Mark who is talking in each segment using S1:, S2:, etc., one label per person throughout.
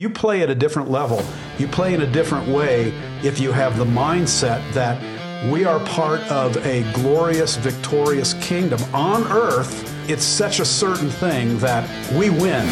S1: You play at a different level. You play in a different way if you have the mindset that we are part of a glorious, victorious kingdom on earth. It's such a certain thing that we win.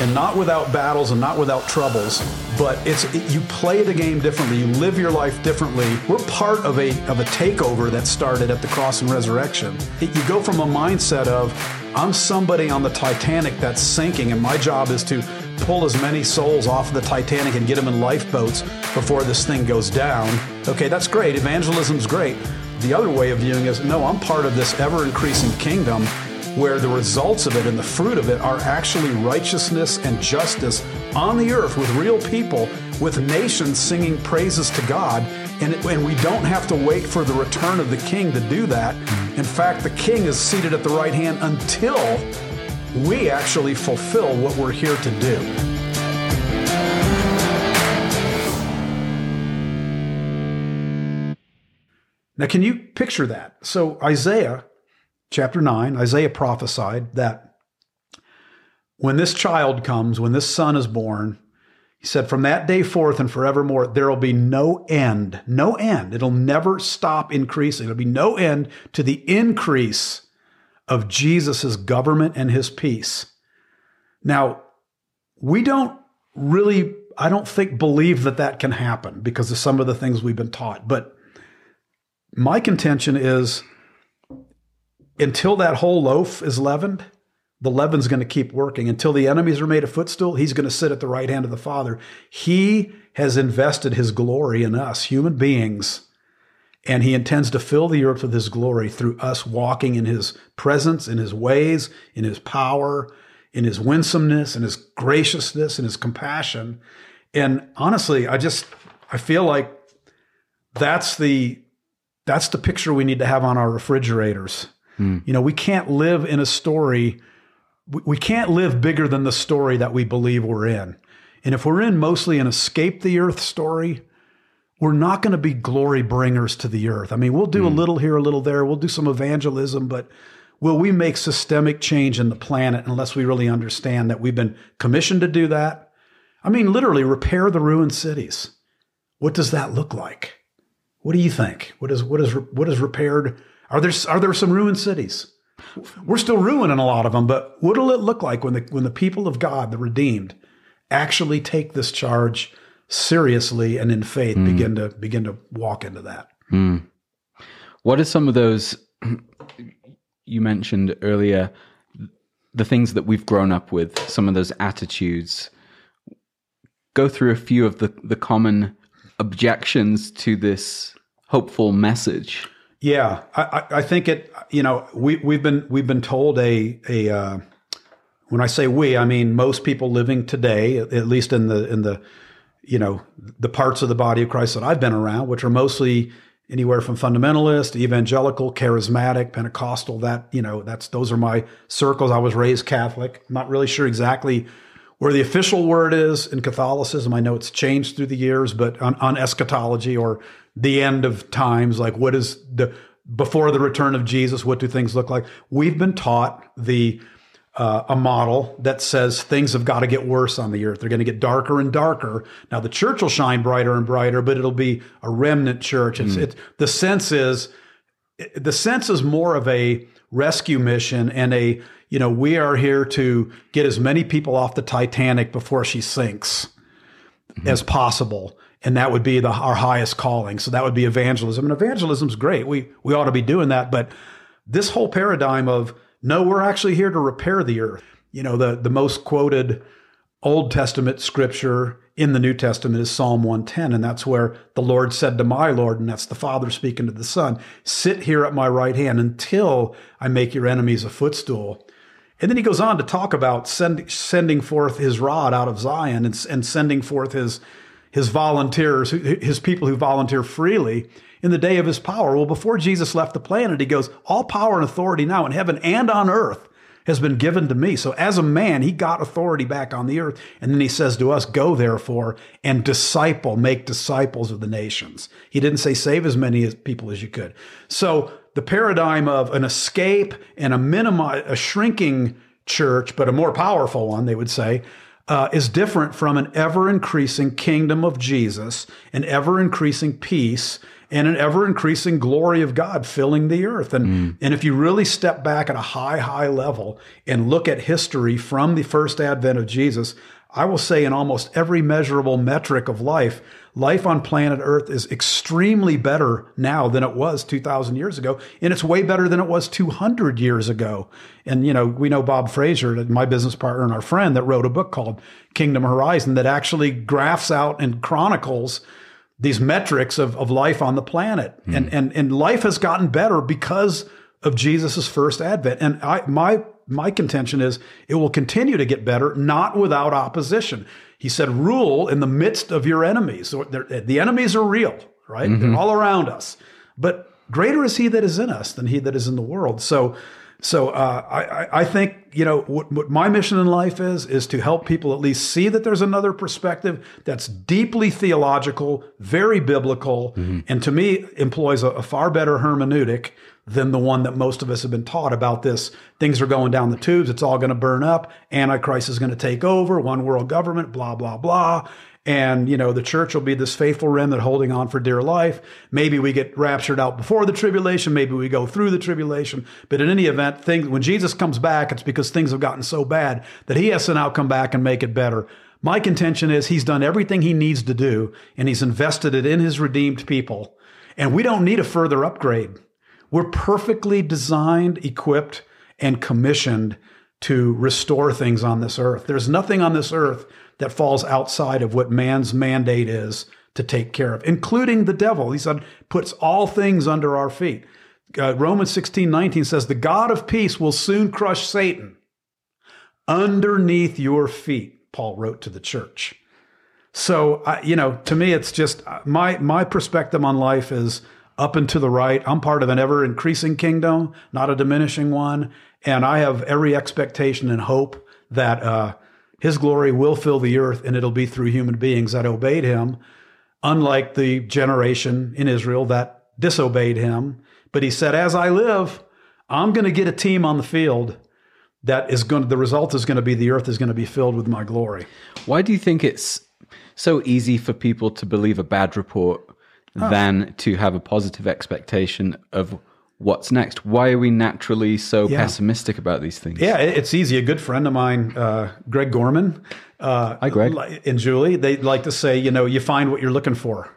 S1: And not without battles and not without troubles, but it's it, you play the game differently. You live your life differently. We're part of a of a takeover that started at the cross and resurrection. It, you go from a mindset of I'm somebody on the Titanic that's sinking, and my job is to pull as many souls off of the Titanic and get them in lifeboats before this thing goes down. Okay, that's great. Evangelism's great. The other way of viewing is no, I'm part of this ever increasing kingdom where the results of it and the fruit of it are actually righteousness and justice on the earth with real people, with nations singing praises to God. And, and we don't have to wait for the return of the king to do that. In fact, the king is seated at the right hand until we actually fulfill what we're here to do. Now, can you picture that? So, Isaiah chapter 9, Isaiah prophesied that when this child comes, when this son is born, he said, From that day forth and forevermore, there will be no end, no end. It'll never stop increasing. There'll be no end to the increase of Jesus' government and his peace. Now, we don't really, I don't think, believe that that can happen because of some of the things we've been taught. But my contention is until that whole loaf is leavened, the leaven's going to keep working. Until the enemies are made a footstool, he's going to sit at the right hand of the Father. He has invested his glory in us, human beings and he intends to fill the earth with his glory through us walking in his presence, in his ways, in his power, in his winsomeness, in his graciousness, in his compassion. And honestly, I just I feel like that's the that's the picture we need to have on our refrigerators. Mm. You know, we can't live in a story we can't live bigger than the story that we believe we're in. And if we're in mostly an escape the earth story, we're not going to be glory bringers to the earth. I mean, we'll do mm. a hmm. little here, a little there. We'll do some evangelism, but will we make systemic change in the planet unless we really understand that we've been commissioned to do that? I mean, literally repair the ruined cities. What does that look like? What do you think? What is what is what is repaired? Are there are there some ruined cities? We're still ruining a lot of them, but what will it look like when the when the people of God, the redeemed, actually take this charge? Seriously and in faith mm. begin to begin to walk into that. Mm.
S2: What are some of those you mentioned earlier? The things that we've grown up with, some of those attitudes. Go through a few of the, the common objections to this hopeful message.
S1: Yeah, I, I think it. You know, we we've been we've been told a a. Uh, when I say we, I mean most people living today, at least in the in the you know, the parts of the body of Christ that I've been around, which are mostly anywhere from fundamentalist, evangelical, charismatic, Pentecostal. That, you know, that's, those are my circles. I was raised Catholic. I'm not really sure exactly where the official word is in Catholicism. I know it's changed through the years, but on, on eschatology or the end of times, like what is the, before the return of Jesus, what do things look like? We've been taught the, uh, a model that says things have got to get worse on the earth. They're going to get darker and darker. Now the church will shine brighter and brighter, but it'll be a remnant church. It's, mm. it, the sense is the sense is more of a rescue mission and a you know we are here to get as many people off the Titanic before she sinks mm-hmm. as possible. And that would be the, our highest calling. So that would be evangelism. And evangelism's great. We we ought to be doing that. But this whole paradigm of no, we're actually here to repair the earth. You know, the, the most quoted Old Testament scripture in the New Testament is Psalm 110. And that's where the Lord said to my Lord, and that's the Father speaking to the Son, sit here at my right hand until I make your enemies a footstool. And then he goes on to talk about send, sending forth his rod out of Zion and, and sending forth his, his volunteers, his people who volunteer freely in the day of his power. Well, before Jesus left the planet, he goes, All power and authority now in heaven and on earth has been given to me. So as a man, he got authority back on the earth. And then he says to us, Go therefore and disciple, make disciples of the nations. He didn't say save as many people as you could. So the paradigm of an escape and a minimize, a shrinking church, but a more powerful one, they would say, uh, is different from an ever increasing kingdom of Jesus, an ever increasing peace, and an ever increasing glory of God filling the earth. And, mm. and if you really step back at a high, high level and look at history from the first advent of Jesus, I will say in almost every measurable metric of life, life on planet Earth is extremely better now than it was 2,000 years ago. And it's way better than it was 200 years ago. And, you know, we know Bob Fraser, my business partner and our friend, that wrote a book called Kingdom Horizon that actually graphs out and chronicles these metrics of, of life on the planet. Mm. And, and, and life has gotten better because of Jesus' first advent. And I, my, my contention is it will continue to get better, not without opposition. He said, rule in the midst of your enemies. So the enemies are real, right? Mm-hmm. They're all around us. But greater is he that is in us than he that is in the world. So, so uh, I, I think you know what, what, my mission in life is is to help people at least see that there's another perspective that's deeply theological, very biblical, mm-hmm. and to me employs a, a far better hermeneutic than the one that most of us have been taught about this. Things are going down the tubes. It's all going to burn up. Antichrist is going to take over. One world government. Blah blah blah. And, you know, the church will be this faithful remnant holding on for dear life. Maybe we get raptured out before the tribulation. Maybe we go through the tribulation. But in any event, things, when Jesus comes back, it's because things have gotten so bad that he has to now come back and make it better. My contention is he's done everything he needs to do and he's invested it in his redeemed people. And we don't need a further upgrade. We're perfectly designed, equipped, and commissioned to restore things on this earth. There's nothing on this earth that falls outside of what man's mandate is to take care of, including the devil. He said, puts all things under our feet. Uh, Romans 16, 19 says, The God of peace will soon crush Satan underneath your feet, Paul wrote to the church. So, you know, to me, it's just uh, my, my perspective on life is up and to the right. I'm part of an ever increasing kingdom, not a diminishing one. And I have every expectation and hope that uh, his glory will fill the earth, and it'll be through human beings that obeyed him, unlike the generation in Israel that disobeyed him. But he said, As I live, I'm going to get a team on the field that is going to, the result is going to be the earth is going to be filled with my glory.
S2: Why do you think it's so easy for people to believe a bad report oh. than to have a positive expectation of what's next? Why are we naturally so yeah. pessimistic about these things?
S1: Yeah, it's easy. A good friend of mine, uh, Greg Gorman,
S2: uh, hi Greg,
S1: and Julie, they like to say, you know, you find what you're looking for.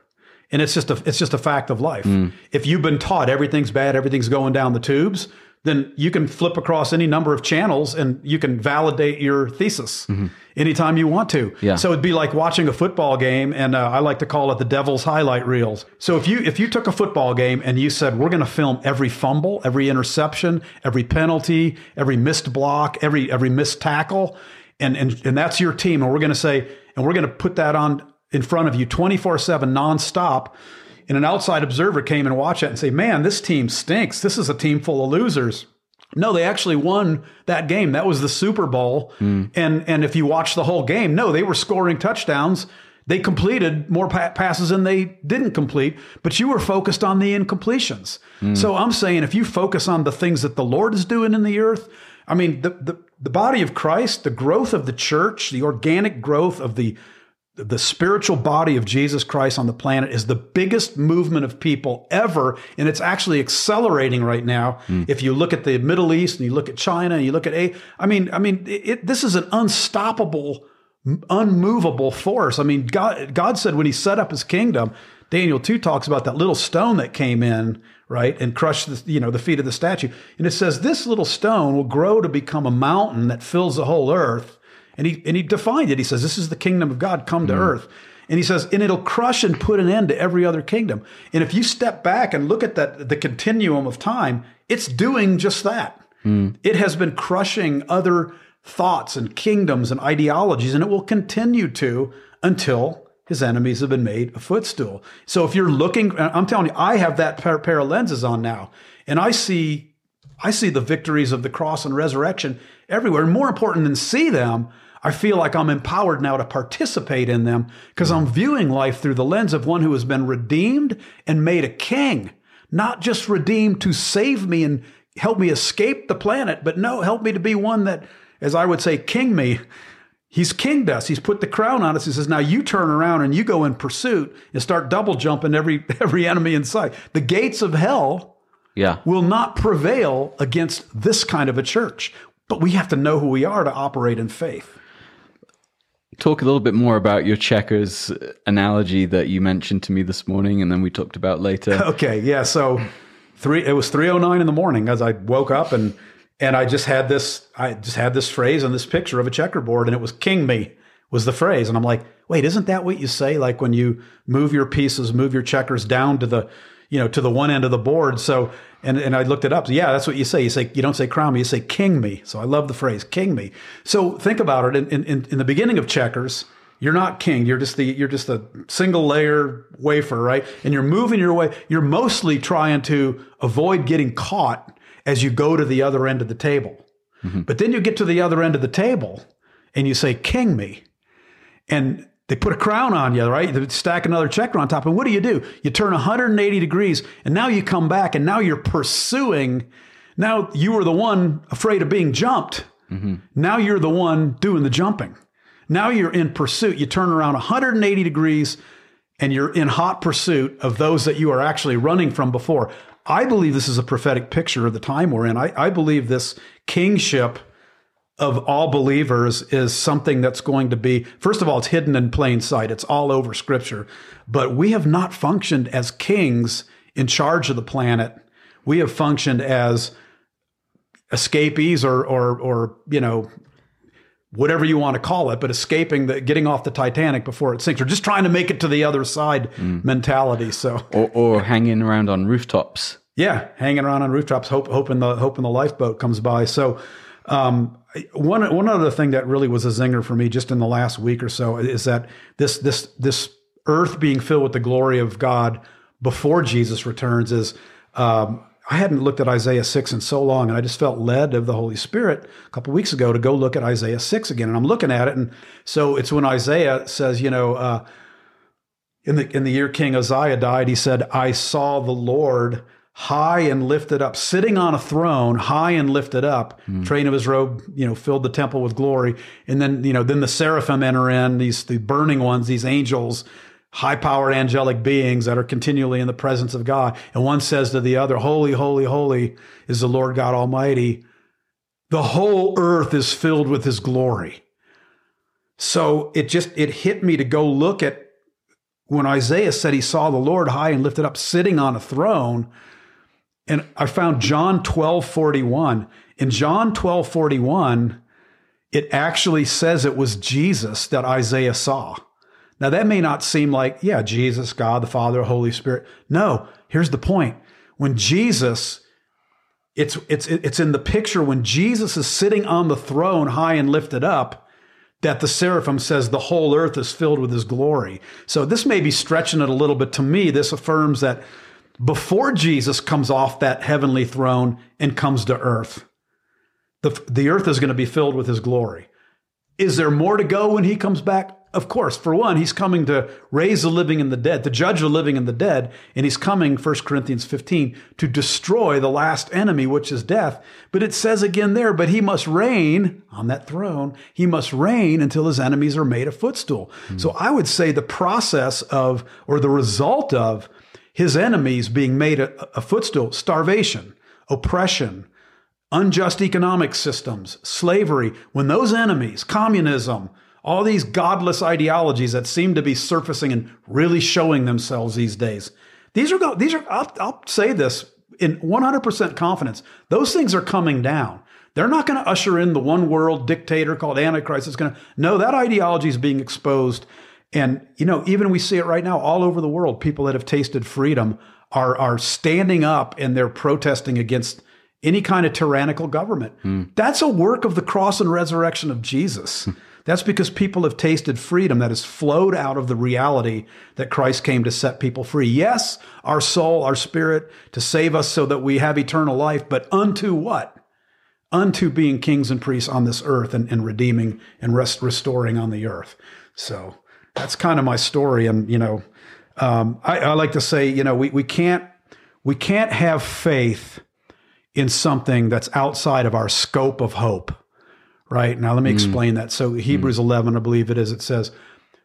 S1: And it's just a it's just a fact of life. Mm. If you've been taught everything's bad, everything's going down the tubes, then you can flip across any number of channels and you can validate your thesis mm-hmm. anytime you want to.
S2: Yeah.
S1: So it'd be like watching a football game, and uh, I like to call it the devil's highlight reels. So if you if you took a football game and you said we're going to film every fumble, every interception, every penalty, every missed block, every every missed tackle, and and and that's your team, and we're going to say and we're going to put that on in front of you 24 7 nonstop and an outside observer came and watched it and say, man, this team stinks. This is a team full of losers. No, they actually won that game. That was the Super Bowl. Mm. And and if you watch the whole game, no, they were scoring touchdowns. They completed more pa- passes than they didn't complete, but you were focused on the incompletions. Mm. So I'm saying if you focus on the things that the Lord is doing in the earth, I mean, the, the, the body of Christ, the growth of the church, the organic growth of the the spiritual body of Jesus Christ on the planet is the biggest movement of people ever. And it's actually accelerating right now. Mm. If you look at the Middle East and you look at China and you look at A, I mean, I mean, it, this is an unstoppable, unmovable force. I mean, God, God said when he set up his kingdom, Daniel 2 talks about that little stone that came in, right, and crushed the, you know, the feet of the statue. And it says this little stone will grow to become a mountain that fills the whole earth and he and he defined it. He says, This is the kingdom of God come to mm. earth. And he says, and it'll crush and put an end to every other kingdom. And if you step back and look at that the continuum of time, it's doing just that. Mm. It has been crushing other thoughts and kingdoms and ideologies, and it will continue to until his enemies have been made a footstool. So if you're looking, I'm telling you, I have that pair, pair of lenses on now, and I see, I see the victories of the cross and resurrection everywhere. And more important than see them, I feel like I'm empowered now to participate in them because I'm viewing life through the lens of one who has been redeemed and made a king, not just redeemed to save me and help me escape the planet, but no, help me to be one that, as I would say, king me He's kinged us. He's put the crown on us. He says, now you turn around and you go in pursuit and start double jumping every every enemy in sight. The gates of hell
S2: Yeah.
S1: will not prevail against this kind of a church. But we have to know who we are to operate in faith.
S2: Talk a little bit more about your checkers analogy that you mentioned to me this morning, and then we talked about later.
S1: Okay, yeah. So three. It was three oh nine in the morning as I woke up and and I just had this. I just had this phrase and this picture of a checkerboard, and it was "King me" was the phrase, and I'm like, wait, isn't that what you say? Like when you move your pieces, move your checkers down to the, you know, to the one end of the board. So and and I looked it up. So yeah, that's what you say. You say you don't say crown me, you say king me. So I love the phrase king me. So think about it. In in, in the beginning of checkers. You're not king. You're just the you're just a single layer wafer, right? And you're moving your way. You're mostly trying to avoid getting caught as you go to the other end of the table. Mm-hmm. But then you get to the other end of the table and you say, King me. And they put a crown on you, right? They stack another checker on top. And what do you do? You turn 180 degrees and now you come back and now you're pursuing. Now you were the one afraid of being jumped. Mm-hmm. Now you're the one doing the jumping. Now you're in pursuit. You turn around 180 degrees and you're in hot pursuit of those that you are actually running from before. I believe this is a prophetic picture of the time we're in. I, I believe this kingship of all believers is something that's going to be, first of all, it's hidden in plain sight. It's all over scripture. But we have not functioned as kings in charge of the planet. We have functioned as escapees or, or, or, you know, whatever you want to call it, but escaping the getting off the Titanic before it sinks, or just trying to make it to the other side mm. mentality. So
S2: or, or hanging around on rooftops.
S1: yeah, hanging around on rooftops, hope, hoping the hoping the lifeboat comes by. So um, one one other thing that really was a zinger for me just in the last week or so is that this this this earth being filled with the glory of God before Jesus returns is. Um, I hadn't looked at Isaiah 6 in so long, and I just felt led of the Holy Spirit a couple weeks ago to go look at Isaiah 6 again. And I'm looking at it, and so it's when Isaiah says, you know, uh, in the in the year King Uzziah died, he said, "I saw the Lord high and lifted up, sitting on a throne, high and lifted up. Hmm. Train of his robe, you know, filled the temple with glory. And then, you know, then the seraphim enter in, these the burning ones, these angels." High powered angelic beings that are continually in the presence of God. And one says to the other, Holy, holy, holy is the Lord God Almighty. The whole earth is filled with his glory. So it just it hit me to go look at when Isaiah said he saw the Lord high and lifted up sitting on a throne. And I found John 12 41. In John 12 41, it actually says it was Jesus that Isaiah saw. Now, that may not seem like, yeah, Jesus, God, the Father, Holy Spirit. No, here's the point. When Jesus, it's, it's, it's in the picture when Jesus is sitting on the throne high and lifted up, that the seraphim says the whole earth is filled with his glory. So this may be stretching it a little bit. To me, this affirms that before Jesus comes off that heavenly throne and comes to earth, the, the earth is going to be filled with his glory. Is there more to go when he comes back? Of course. For one, he's coming to raise the living and the dead, to judge the living and the dead, and he's coming, 1 Corinthians 15, to destroy the last enemy, which is death. But it says again there, but he must reign on that throne. He must reign until his enemies are made a footstool. Hmm. So I would say the process of, or the result of, his enemies being made a, a footstool, starvation, oppression, unjust economic systems, slavery, when those enemies, communism, all these godless ideologies that seem to be surfacing and really showing themselves these days, these are, these are, I'll, I'll say this in 100% confidence, those things are coming down. They're not going to usher in the one world dictator called Antichrist. It's going to, no, that ideology is being exposed. And, you know, even we see it right now all over the world. People that have tasted freedom are, are standing up and they're protesting against any kind of tyrannical government. Hmm. That's a work of the cross and resurrection of Jesus. Hmm. That's because people have tasted freedom that has flowed out of the reality that Christ came to set people free. Yes, our soul, our spirit, to save us so that we have eternal life, but unto what? Unto being kings and priests on this earth and, and redeeming and rest, restoring on the earth. So that's kind of my story. And, you know, um, I, I like to say, you know, we, we can't we can't have faith in something that's outside of our scope of hope right? Now, let me explain that. So, Hebrews 11, I believe it is, it says,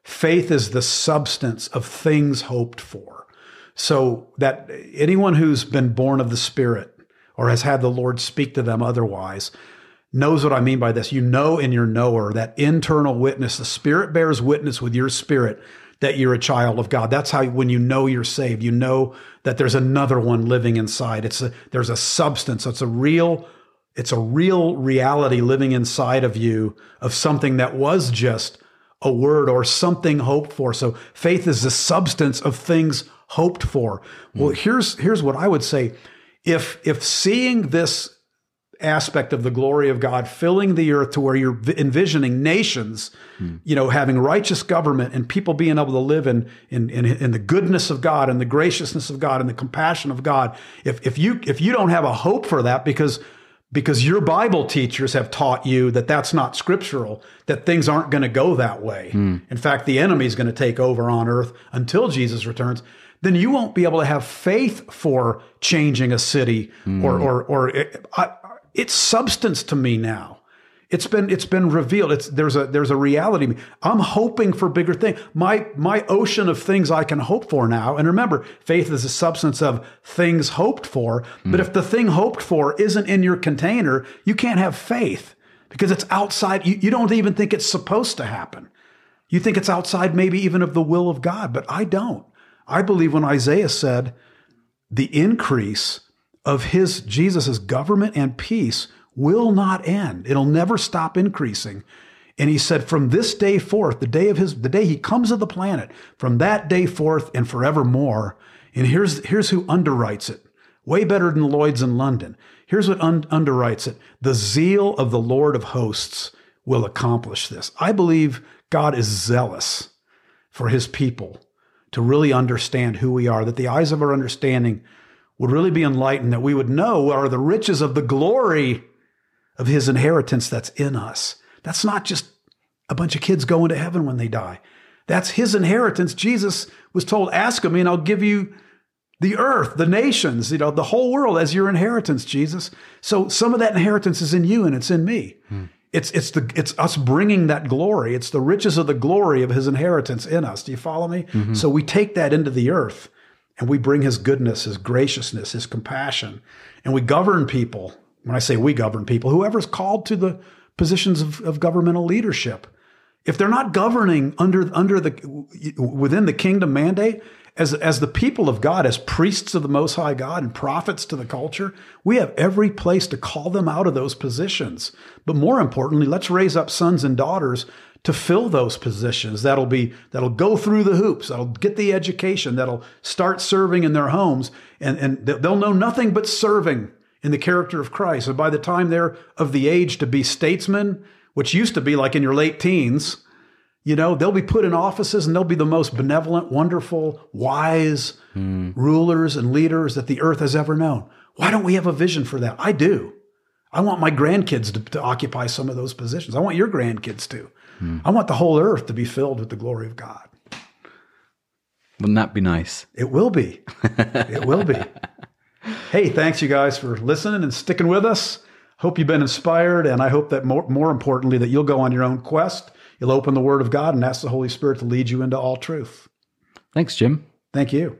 S1: faith is the substance of things hoped for. So, that anyone who's been born of the Spirit or has had the Lord speak to them otherwise knows what I mean by this. You know in your knower that internal witness, the Spirit bears witness with your spirit that you're a child of God. That's how when you know you're saved, you know that there's another one living inside. It's a, there's a substance. It's a real it's a real reality living inside of you of something that was just a word or something hoped for. So faith is the substance of things hoped for. Well, hmm. here's here's what I would say. If if seeing this aspect of the glory of God filling the earth to where you're envisioning nations, mm. you know, having righteous government and people being able to live in, in, in, in, the goodness of God and the graciousness of God and the compassion of God. If, if you, if you don't have a hope for that because, because your Bible teachers have taught you that that's not scriptural, that things aren't going to go that way. Mm. In fact, the enemy is going to take over on earth until Jesus returns then you won't be able to have faith for changing a city mm. or or or I, it's substance to me now. It's been it's been revealed. It's there's a there's a reality. I'm hoping for bigger things. My my ocean of things I can hope for now. And remember, faith is a substance of things hoped for. Mm. But if the thing hoped for isn't in your container, you can't have faith because it's outside. You, you don't even think it's supposed to happen. You think it's outside maybe even of the will of God, but I don't. I believe when Isaiah said the increase of his Jesus's government and peace will not end. It'll never stop increasing. And he said, from this day forth, the day of his, the day he comes to the planet, from that day forth and forevermore. And here's, here's who underwrites it. Way better than Lloyd's in London. Here's what un- underwrites it. The zeal of the Lord of hosts will accomplish this. I believe God is zealous for his people to really understand who we are, that the eyes of our understanding would really be enlightened, that we would know are the riches of the glory of his inheritance that's in us. That's not just a bunch of kids going to heaven when they die. That's his inheritance. Jesus was told, Ask of me, and I'll give you the earth, the nations, you know, the whole world as your inheritance, Jesus. So some of that inheritance is in you and it's in me. Hmm. It's, it's, the, it's us bringing that glory. It's the riches of the glory of his inheritance in us. Do you follow me? Mm-hmm. So we take that into the earth and we bring his goodness, his graciousness, his compassion, and we govern people. When I say we govern people, whoever's called to the positions of, of governmental leadership, if they're not governing under under the within the kingdom mandate, as, as the people of God, as priests of the Most High God and prophets to the culture, we have every place to call them out of those positions. But more importantly, let's raise up sons and daughters to fill those positions. That'll be that'll go through the hoops. That'll get the education. That'll start serving in their homes, and and they'll know nothing but serving in the character of Christ. And by the time they're of the age to be statesmen, which used to be like in your late teens, you know, they'll be put in offices and they'll be the most benevolent, wonderful, wise mm. rulers and leaders that the earth has ever known. Why don't we have a vision for that? I do. I want my grandkids to, to occupy some of those positions. I want your grandkids to. Mm. I want the whole earth to be filled with the glory of God.
S2: Wouldn't that be nice?
S1: It will be. it will be. Hey, thanks you guys for listening and sticking with us. Hope you've been inspired, and I hope that more, more importantly, that you'll go on your own quest. You'll open the Word of God and ask the Holy Spirit to lead you into all truth.
S2: Thanks, Jim.
S1: Thank you.